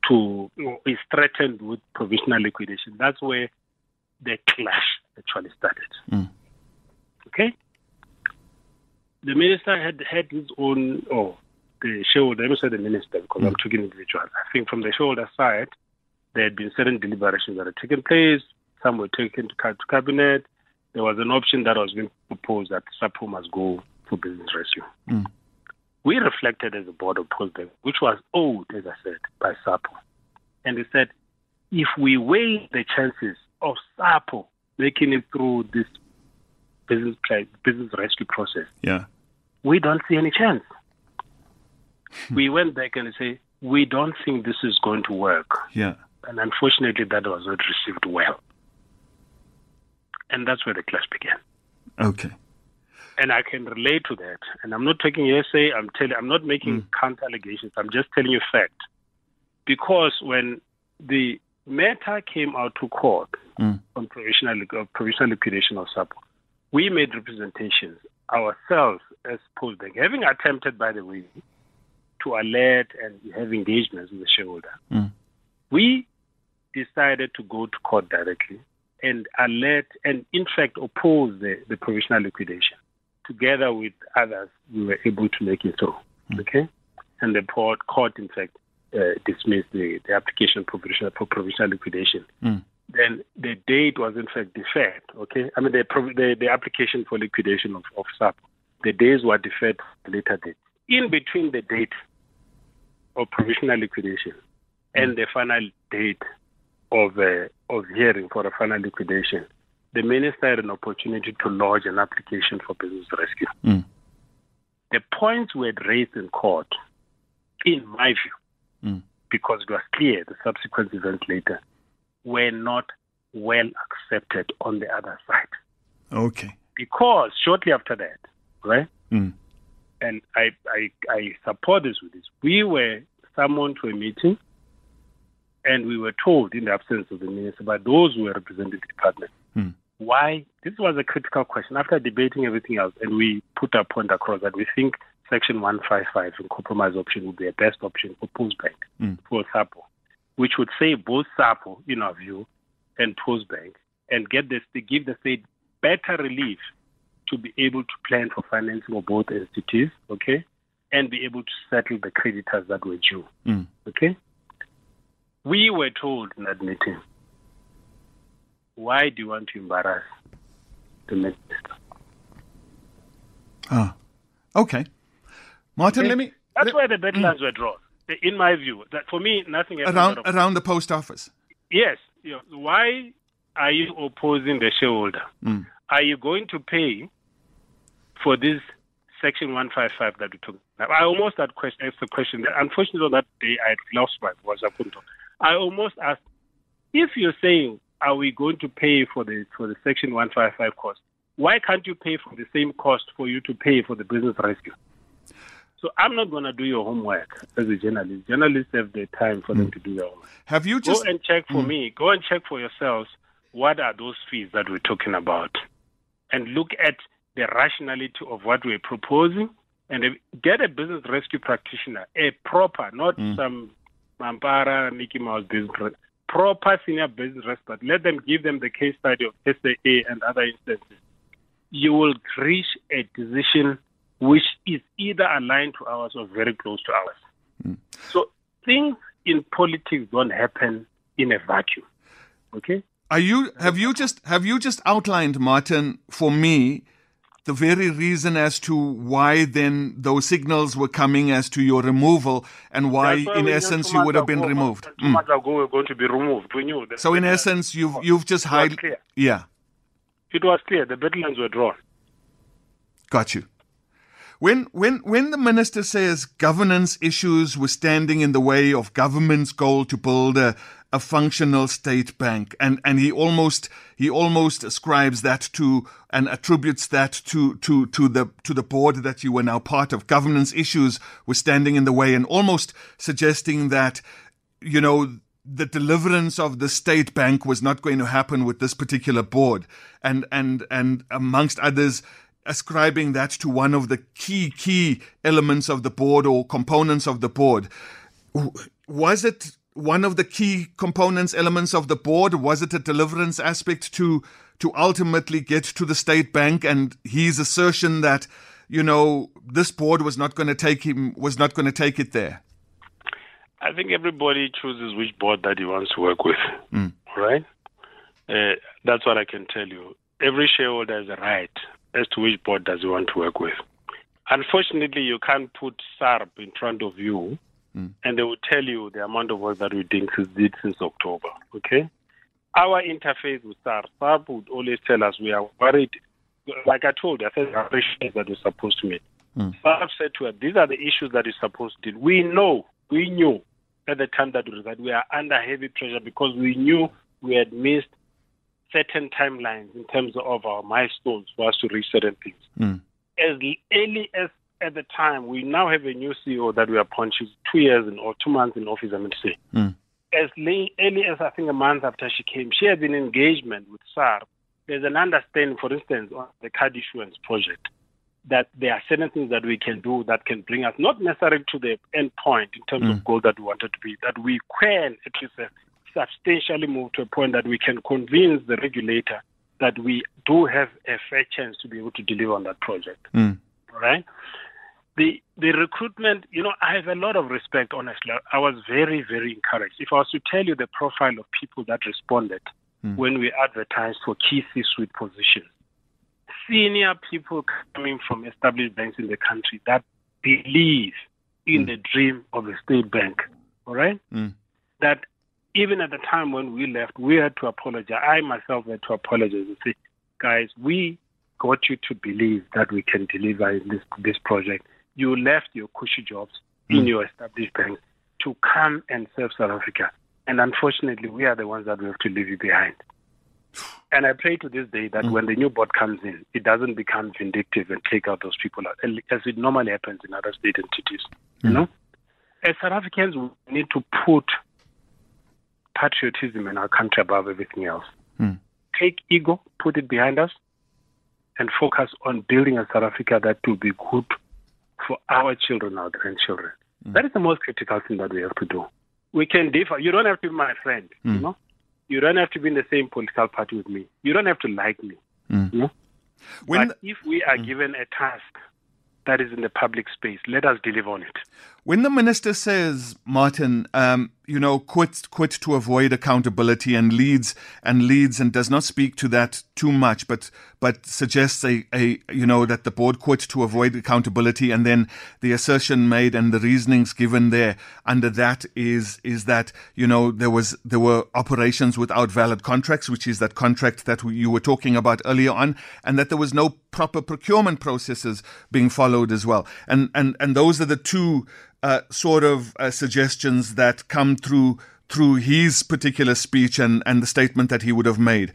to is threatened with provisional liquidation, that's where the clash actually started. Mm. Okay. The minister had had his own, or the shareholder, let me say the minister because I'm talking individual. I think from the shareholder side, there had been certain deliberations that had taken place. Some were taken to, to cabinet. There was an option that was being proposed that SAPO must go for business rescue. Mm. We reflected as a board of Postbank, which was owed, as I said, by SAPO. And we said, if we weigh the chances of SAPO making it through this business, business rescue process, Yeah. we don't see any chance. We went back and say, we don't think this is going to work. Yeah. And unfortunately, that was not received well. And that's where the clash began. Okay. And I can relate to that. And I'm not taking essay. I'm telling. I'm not making counter allegations. I'm just telling you fact. Because when the matter came out to court Mm. on provisional, uh, provisional liquidation of SAPO. We made representations ourselves as Postbank, having attempted, by the way, to alert and have engagements with the shareholder. Mm. We decided to go to court directly and alert and, in fact, oppose the, the provisional liquidation. Together with others, we were able to make it through. Okay? And the court, court in fact, uh, dismissed the, the application provisional, for provisional liquidation. Mm. Then the date was in fact deferred. Okay, I mean the the, the application for liquidation of, of SAP, the days were deferred later date. In between the date of provisional liquidation and the final date of uh, of hearing for a final liquidation, the minister had an opportunity to lodge an application for business rescue. Mm. The points we had raised in court, in my view, Mm. because it was clear the subsequent events later, were not well accepted on the other side. Okay. Because shortly after that, right, Mm. And I, I, I support this with this, we were summoned to a meeting and we were told in the absence of the minister by those who were representing the department Mm. why this was a critical question after debating everything else and we put our point across that we think section 155 and compromise option would be a best option for Postbank Mm. for SAPO, which would save both SAPO, in our view, and Postbank and get this to give the state better relief to be able to plan for financing of both entities, okay, and be able to settle the creditors that were due, Mm. okay. We were told in that meeting, why do you want to embarrass the minister? Ah. Okay. Martin, Okay. let me That's let- where the deadlines were drawn. In my view, that for me, nothing else. around matters. around the post office. Yes. You know, why are you opposing the shareholder? Mm. Are you going to pay for this Section 155 that we took? Now, I almost had question, asked the question. Unfortunately, on that day, I had lost my voice. I couldn't talk. I almost asked, if you're saying, are we going to pay for the for the Section 155 cost? Why can't you pay for the same cost for you to pay for the business rescue? So I'm not going to do your homework as a journalist. Journalists have the time for them mm. to do their homework. Have you just Go and check for mm. me. Go and check for yourselves what are those fees that we're talking about, and look at the rationality of what we're proposing, and get a business rescue practitioner, a proper, not mm. some Mampara Mickey Mouse business, proper senior business rescue. Let them give them the case study of SAA and other instances. You will reach a decision which is either aligned to ours or very close to ours. Mm. So things in politics don't happen in a vacuum. Okay? Are you have you just have you just outlined, Martin, for me, the very reason as to why then those signals were coming as to your removal and why, in essence, you would have been ago- removed. Two Mm. months ago, we were going to be removed. We knew. that- So, in essence, you've you've just hide. Yeah, It was clear. The deadlines were drawn. got you. When when when the minister says governance issues were standing in the way of government's goal to build a, a functional state bank, and, and he almost he almost ascribes that to and attributes that to to to the to the board that you were now part of. Governance issues were standing in the way, and almost suggesting that you know the deliverance of the state bank was not going to happen with this particular board, and and and amongst others ascribing that to one of the key key elements of the board or components of the board was it one of the key components elements of the board was it a deliverance aspect to to ultimately get to the state bank and his assertion that you know this board was not going to take him was not going to take it there I think everybody chooses which board that he wants to work with. Right? Uh, that's what I can tell you. Every shareholder has a right as to which board does he want to work with. Unfortunately, you can't put SARB in front of you hmm. and they will tell you the amount of work that we did since, October. Okay? Our interface with SARB, SARB would always tell us we are worried. Like I told you, I said are that we're supposed to meet. Hmm. SARB said to us, these are the issues that we're supposed to deal. We know, we knew at the time that we that we are under heavy pressure because we knew we had missed certain timelines in terms of our milestones for us to reach certain things. As early as at the time, we now have a new CEO that we appointed two years in or two months in office, I mean to say. as late, early as I think a month after she came, she had been engagement with SARB. There's an understanding, for instance, on the card issuance project, that there are certain things that we can do that can bring us not necessarily to the end point in terms mm. of goal that we wanted to be, that we can at least substantially move to a point that we can convince the regulator that we do have a fair chance to be able to deliver on that project. Mm. Right? The the recruitment, you know, I have a lot of respect. Honestly, I was very very encouraged. If I was to tell you the profile of people that responded mm. when we advertised for key C-suite positions, senior people coming from established banks in the country that believe in mm. the dream of a state bank. All right, mm. that even at the time when we left, we had to apologize. I myself had to apologize and say, guys, we got you to believe that we can deliver in this this project. You left your cushy jobs mm. in your established bank to come and serve South Africa. And unfortunately, we are the ones that we have to leave you behind. And I pray to this day that mm. when the new board comes in, it doesn't become vindictive and take out those people as it normally happens in other state entities. Mm. You know, as South Africans, we need to put patriotism in our country above everything else. Mm. Take ego, put it behind us, and focus on building a South Africa that will be good for our children, our grandchildren. Mm. That is the most critical thing that we have to do. We can differ. You don't have to be my friend, mm. you know. You don't have to be in the same political party with me. You don't have to like me. Mm. You know? When but if we are mm. given a task that is in the public space, let us deliver on it. When the minister says, Martin, um, you know, quit, quit to avoid accountability and leads and leads and does not speak to that too much, but but suggests a, a you know that the board quit to avoid accountability, and then the assertion made and the reasonings given there under that is is that you know there was there were operations without valid contracts, which is that contract that you were talking about earlier on, and that there was no proper procurement processes being followed as well, and and and those are the two uh, sort of uh, suggestions that come through through his particular speech and, and the statement that he would have made.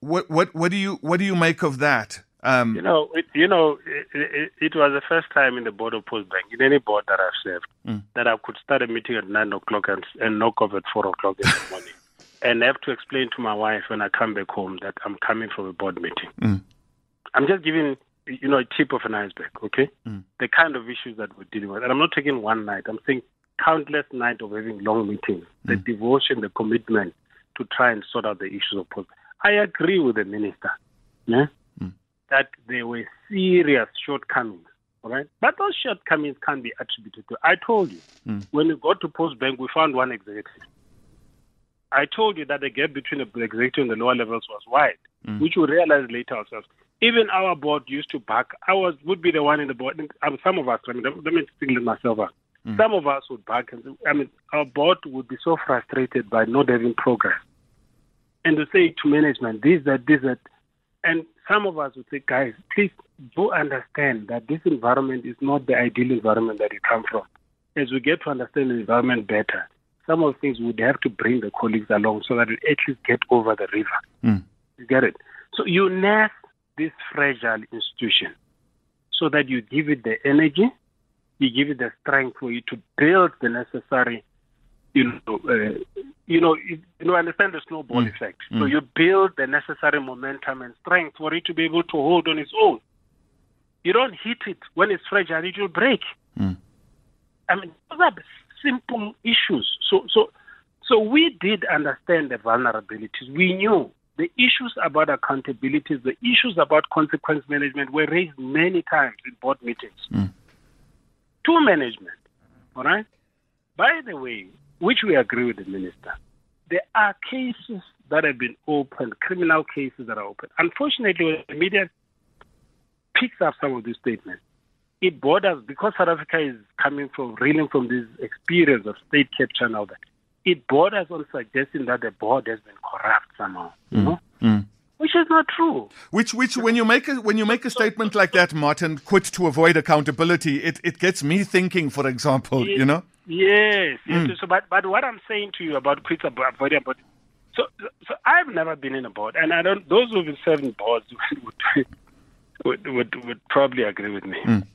What what what do you what do you make of that? Um, you know, it, you know, it, it, it, was the first time in the board of Postbank, in any board that I've served, mm. that I could start a meeting at nine o'clock and, and knock off at four o'clock in the morning, and have to explain to my wife when I come back home that I'm coming from a board meeting. Mm. I'm just giving you know, a tip of an iceberg, okay? Mm. The kind of issues that we're dealing with. And I'm not taking one night, I'm saying countless nights of having long meetings, the mm. devotion, the commitment to try and sort out the issues of post. I agree with the minister yeah, mm. that there were serious shortcomings, all right? But those shortcomings can be attributed to. I told you, mm. when we got to Post Bank, we found one executive. I told you that the gap between the executive and the lower levels was wide, mm. which we realized later ourselves even our board used to back. I was would be the one in the board. And some of us, I mean, let me single myself out. Mm. Some of us would back, and I mean, our board would be so frustrated by not having progress, and to say to management, this, that, this, that, and some of us would say, guys, please do understand that this environment is not the ideal environment that you come from. As we get to understand the environment better, some of the things would have to bring the colleagues along so that we at least get over the river. Mm. You get it? So you nest this fragile institution so that you give it the energy, you give it the strength for you to build the necessary, you know, uh, you know, you, you, know, understand the snowball mm. effect. Mm. So you build the necessary momentum and strength for it to be able to hold on its own. You don't hit it when it's fragile; it will break. Mm. I mean, those are simple issues. So, so, so we did understand the vulnerabilities. We knew the issues about accountability, the issues about consequence management were raised many times in board meetings mm. to management. All right? By the way, which we agree with the minister, there are cases that have been opened, criminal cases that are open. Unfortunately, when the media picks up some of these statements, it borders because South Africa is coming from reeling from this experience of state capture and all that it borders on suggesting that the board has been corrupt somehow. Mm. You know? mm. Which is not true. Which, which, when you make a when you make a statement like that, Martin, quit to avoid accountability, it, it gets me thinking. For example, yes, you know. Yes, yes. Mm. So, but but what I'm saying to you about quit avoiding about so so I've never been in a board, and I don't. Those who've been serving boards would would, would, would probably agree with me. Mm.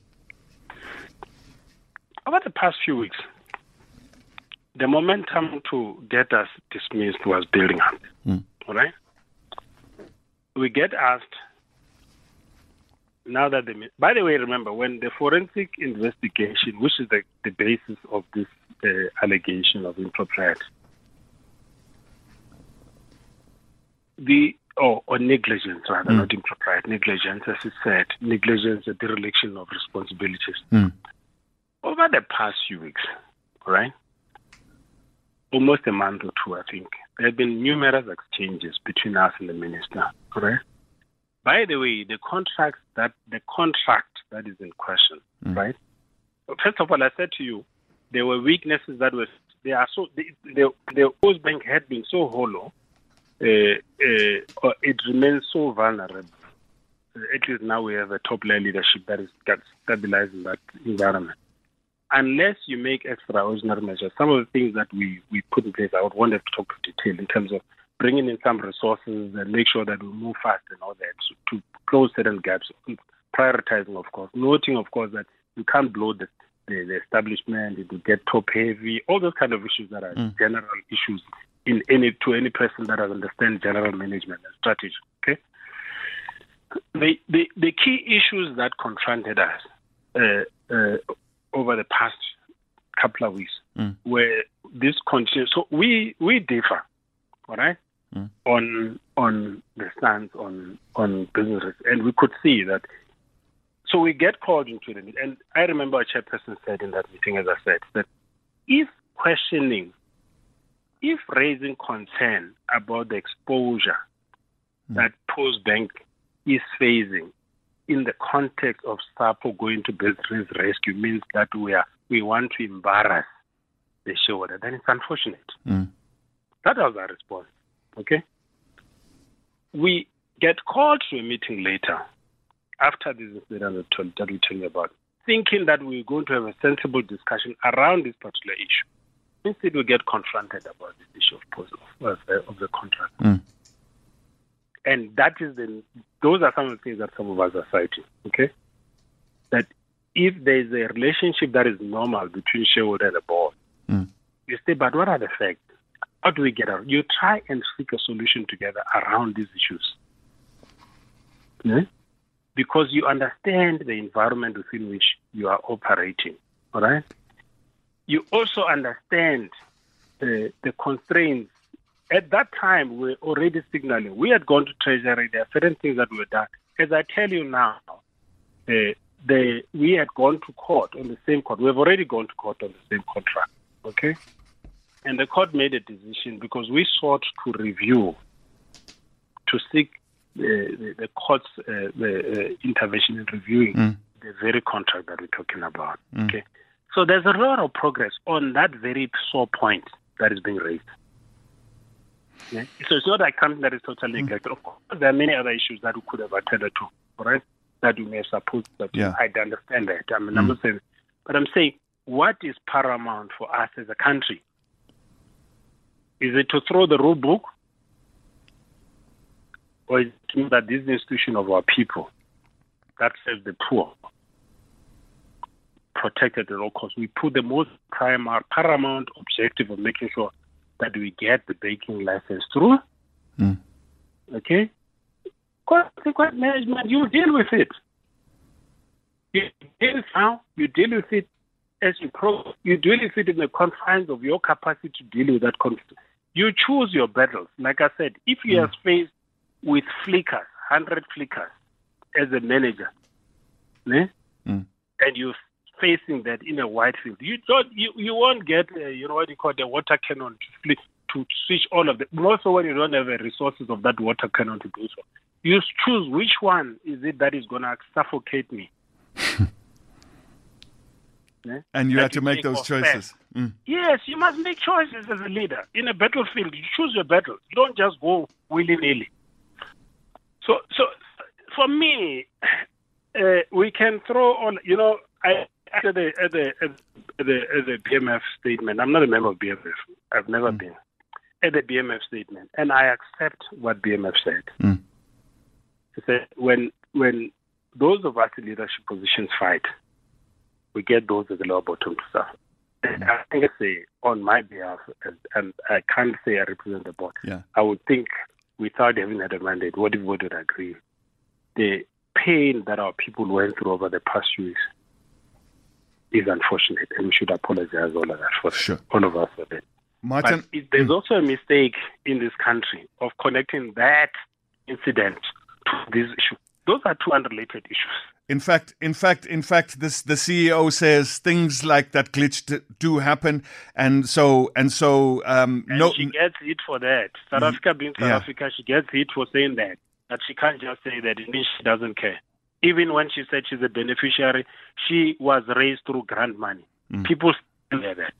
Over the past few weeks, the momentum to get us dismissed was building up. Mm. All right? We get asked now that the by the way remember when the forensic investigation which is the, the basis of this uh, allegation of impropriety the or, or negligence rather Mm. not impropriety negligence as it said negligence a dereliction of responsibilities Mm. over the past few weeks all right almost a month or two i think there have been numerous exchanges between us and the minister right by the way, the contract that the contract that is in question, Mm. right? First of all, I said to you, there were weaknesses that were they are so the the, the Bank had been so hollow, uh, uh, it remains so vulnerable. At least now we have a top layer leadership that is that stabilizing that environment. Unless you make extraordinary measures, some of the things that we, we put in place, I would want to talk in detail in terms of bringing in some resources and make sure that we move fast and all that to, to close certain gaps. Prioritizing, of course, noting, of course, that you can't blow the, the, the establishment, it will get top heavy, all those kind of issues that are Mm. general issues in any to any person that understands general management and strategy. Okay. The, the the key issues that confronted us uh, uh, over the past couple of weeks Mm. were this continue. So we we differ, all right, Mm. on on the stance on on businesses, and we could see that. So we get called into the meeting, and I remember a chairperson said in that meeting, as I said, that if questioning, if raising concern about the exposure that Post Bank is facing in the context of SAPO going to business rescue means that we are we want to embarrass the shareholder, then it's unfortunate. Mm. That was our response. Okay. We get called to a meeting later after this incident that we told you about, thinking that we we're going to have a sensible discussion around this particular issue. Instead, we get confronted about this issue of, post- of, uh, of the contract. Mm. And that is the, those are some of the things that some of us are citing. Okay. That if there is a relationship that is normal between shareholder and the board, Mm. you say, but what are the facts? How do we get out? You try and seek a solution together around these issues. Yeah? Because you understand the environment within which you are operating. All right? You also understand the, the constraints. At that time, we were already signaling. We had gone to Treasury. There are certain things that were done. As I tell you now, uh, the, we had gone to court on the same court. We have already gone to court on the same contract. Okay? And the court made a decision because we sought to review, to seek the, the, the court's uh, the, uh, intervention in reviewing Mm. the very contract that we're talking about. Okay? So there's a lot of progress on that very sore point that is being raised. Yeah? So it's not something that is totally mm. neglected. Of course, there are many other issues that we could have attended to, right? That we may have supposed that Yeah. I understand that. I mean, I'm mm. not saying, but I'm saying what is paramount for us as a country? Is it to throw the rule book? Or is it that this institution of our people that serves the poor, protected at all costs? We put the most paramount, paramount objective of making sure that we get the banking license through. Mm. Okay? Consequent management, you deal with it. You deal how you deal with it as you pro, you deal with it in the confines of your capacity to deal with that conflict. You choose your battles. Like I said, if you are faced with flickers, hundred flickers, as a manager? Mm. and you're facing that in a wide field, you don't, you, you won't get, uh, you know what you call the water cannon to flick, to switch all of them. More so when you don't have the resources of that water cannon to do so. You choose which one is it that is going to suffocate me. Ne? And you That had to make those choices. Mm. Yes, you must make choices as a leader. In a battlefield, you choose your battle. You don't just go willy nilly. So, so for me, uh, we can throw all. You know, I at the at the at the, at the BMF statement. I'm not a member of BMF. I've never been at the BMF statement, and I accept what BMF said. Mm. Said when when those of us in leadership positions fight, we get those at the lower bottom to suffer. I think I say on my behalf, and, I can't say I represent the board. Yeah. I would think, without having had a mandate, what everybody would agree, the pain that our people went through over the past few weeks is unfortunate, and we should apologize all of that for Sure. all of us for that. Martin, But it, there's also a mistake in this country of connecting that incident to this issue. Those are two unrelated issues. In fact, in fact, in fact, this the CEO says things like that glitch do happen, and so and so. Um, And no, she gets hit for that. South Africa being South yeah. Africa, she gets hit for saying that. That she can't just say that it means she doesn't care. Even when she said she's a beneficiary, she was raised through grant money. Mm. People still hear that.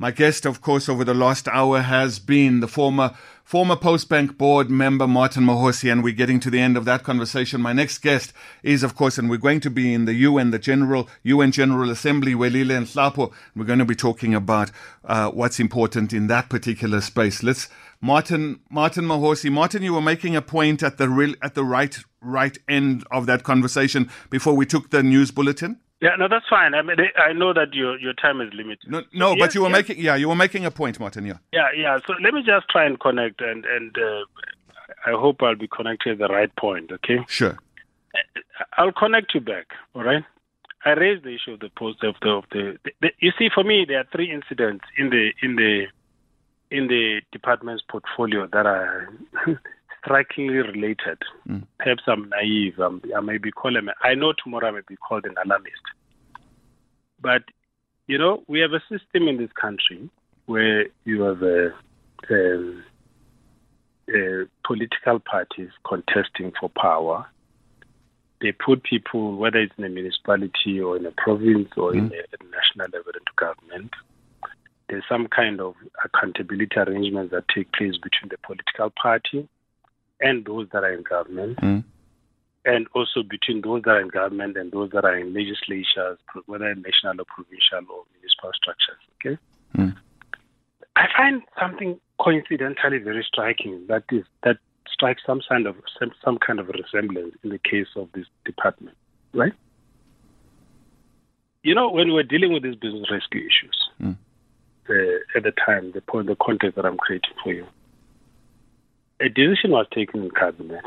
My guest, of course, over the last hour has been the former former Postbank board member Martin Mahosi, and we're getting to the end of that conversation. My next guest is, of course, and we're going to be in the UN, the General UN General Assembly, Welile Nhlapo. We're going to be talking about uh, what's important in that particular space. Let's Martin Martin Mahosi. Martin, you were making a point at the real at the right right end of that conversation before we took the news bulletin. Yeah, no, that's fine. I mean, I know that your your time is limited. No, no, Yes, but you were yes. making yeah, you were making a point, Martin. Yeah. Yeah, yeah. So let me just try and connect, and and uh, I hope I'll be connected at the right point. Okay, Sure. I'll connect you back. All right. I raised the issue of the post of the of the, the, the. You see, for me, there are three incidents in the in the in the department's portfolio that are strikingly related. Perhaps I'm naive. I'm, I may be called. I know tomorrow I may be called an alarmist. But you know, we have a system in this country where you have a, um, uh, political parties contesting for power. They put people, whether it's in a municipality or in a province or in a, a national level into government. There's some kind of accountability arrangements that take place between the political party and those that are in government Mm. and also between those that are in government and those that are in legislatures, whether national or provincial or municipal structures. Okay. Mm. I find something coincidentally very striking that is that strikes some kind of some, some kind of resemblance in the case of this department, right? You know, when we're dealing with these business rescue issues, Mm. uh, at the time, the point, the context that I'm creating for you, a decision was taken in cabinet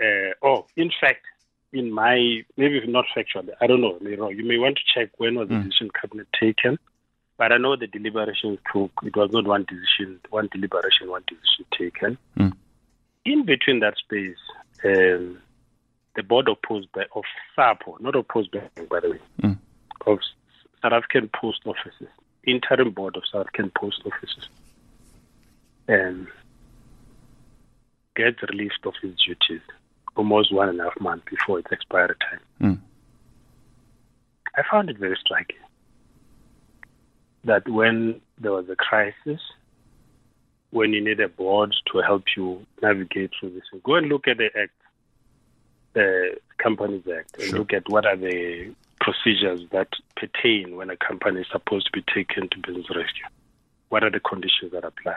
uh, oh, in fact, in my maybe not factually, I don't know. I may wrong. You may want to check when was the Mm. decision cabinet taken, but I know the deliberations took. It was not one decision, one deliberation, one decision taken. Mm. In between that space, um, the board opposed by of SAPO, not opposed by by the way, Mm. of South African post offices, interim board of South African post offices, and gets released of his duties almost one and a half months before its expiry time. Mm. I found it very striking that when there was a crisis, when you need a board to help you navigate through this, go and look at the Act, the Companies Act, and Sure. look at what are the procedures that pertain when a company is supposed to be taken to business rescue. What are the conditions that apply?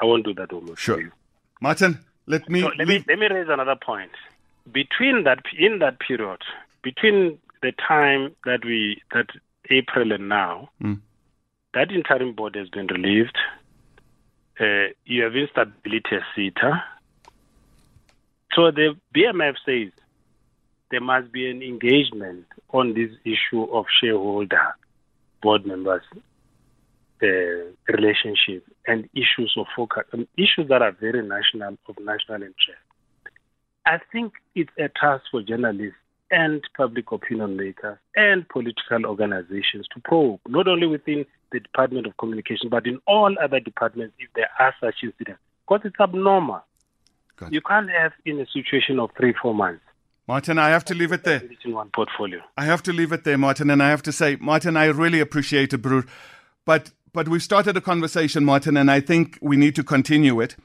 I won't do that almost Sure. for you. Martin, let me So let me let me raise another point. Between that in that period, between the time that we that April and now, Mm. that interim board has been relieved. Uh, you have instability as CETA. So the BMF says there must be an engagement on this issue of shareholder board members uh, relationship and issues of focus, um, issues that are very national of national interest. I think it's a task for journalists and public opinion makers and political organizations to probe, not only within the Department of Communication, but in all other departments if there are such incidents. Because it's abnormal. Good. You can't have in a situation of three, four months Martin, I have to leave it there. in one portfolio. I have to leave it there, Martin, and I have to say, Martin, I really appreciate it, bro. But but we've started a conversation, Martin, and I think we need to continue it.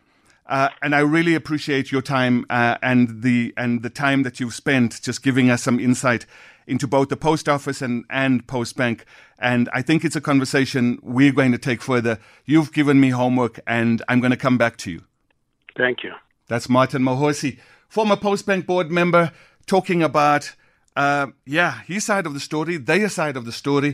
Uh, and I really appreciate your time uh, and the and the time that you've spent just giving us some insight into both the post office and and Postbank. And I think it's a conversation we're going to take further. You've given me homework, and I'm going to come back to you. Thank you. That's Martin Mahosi, former Postbank board member, talking about, uh, yeah, his side of the story, their side of the story.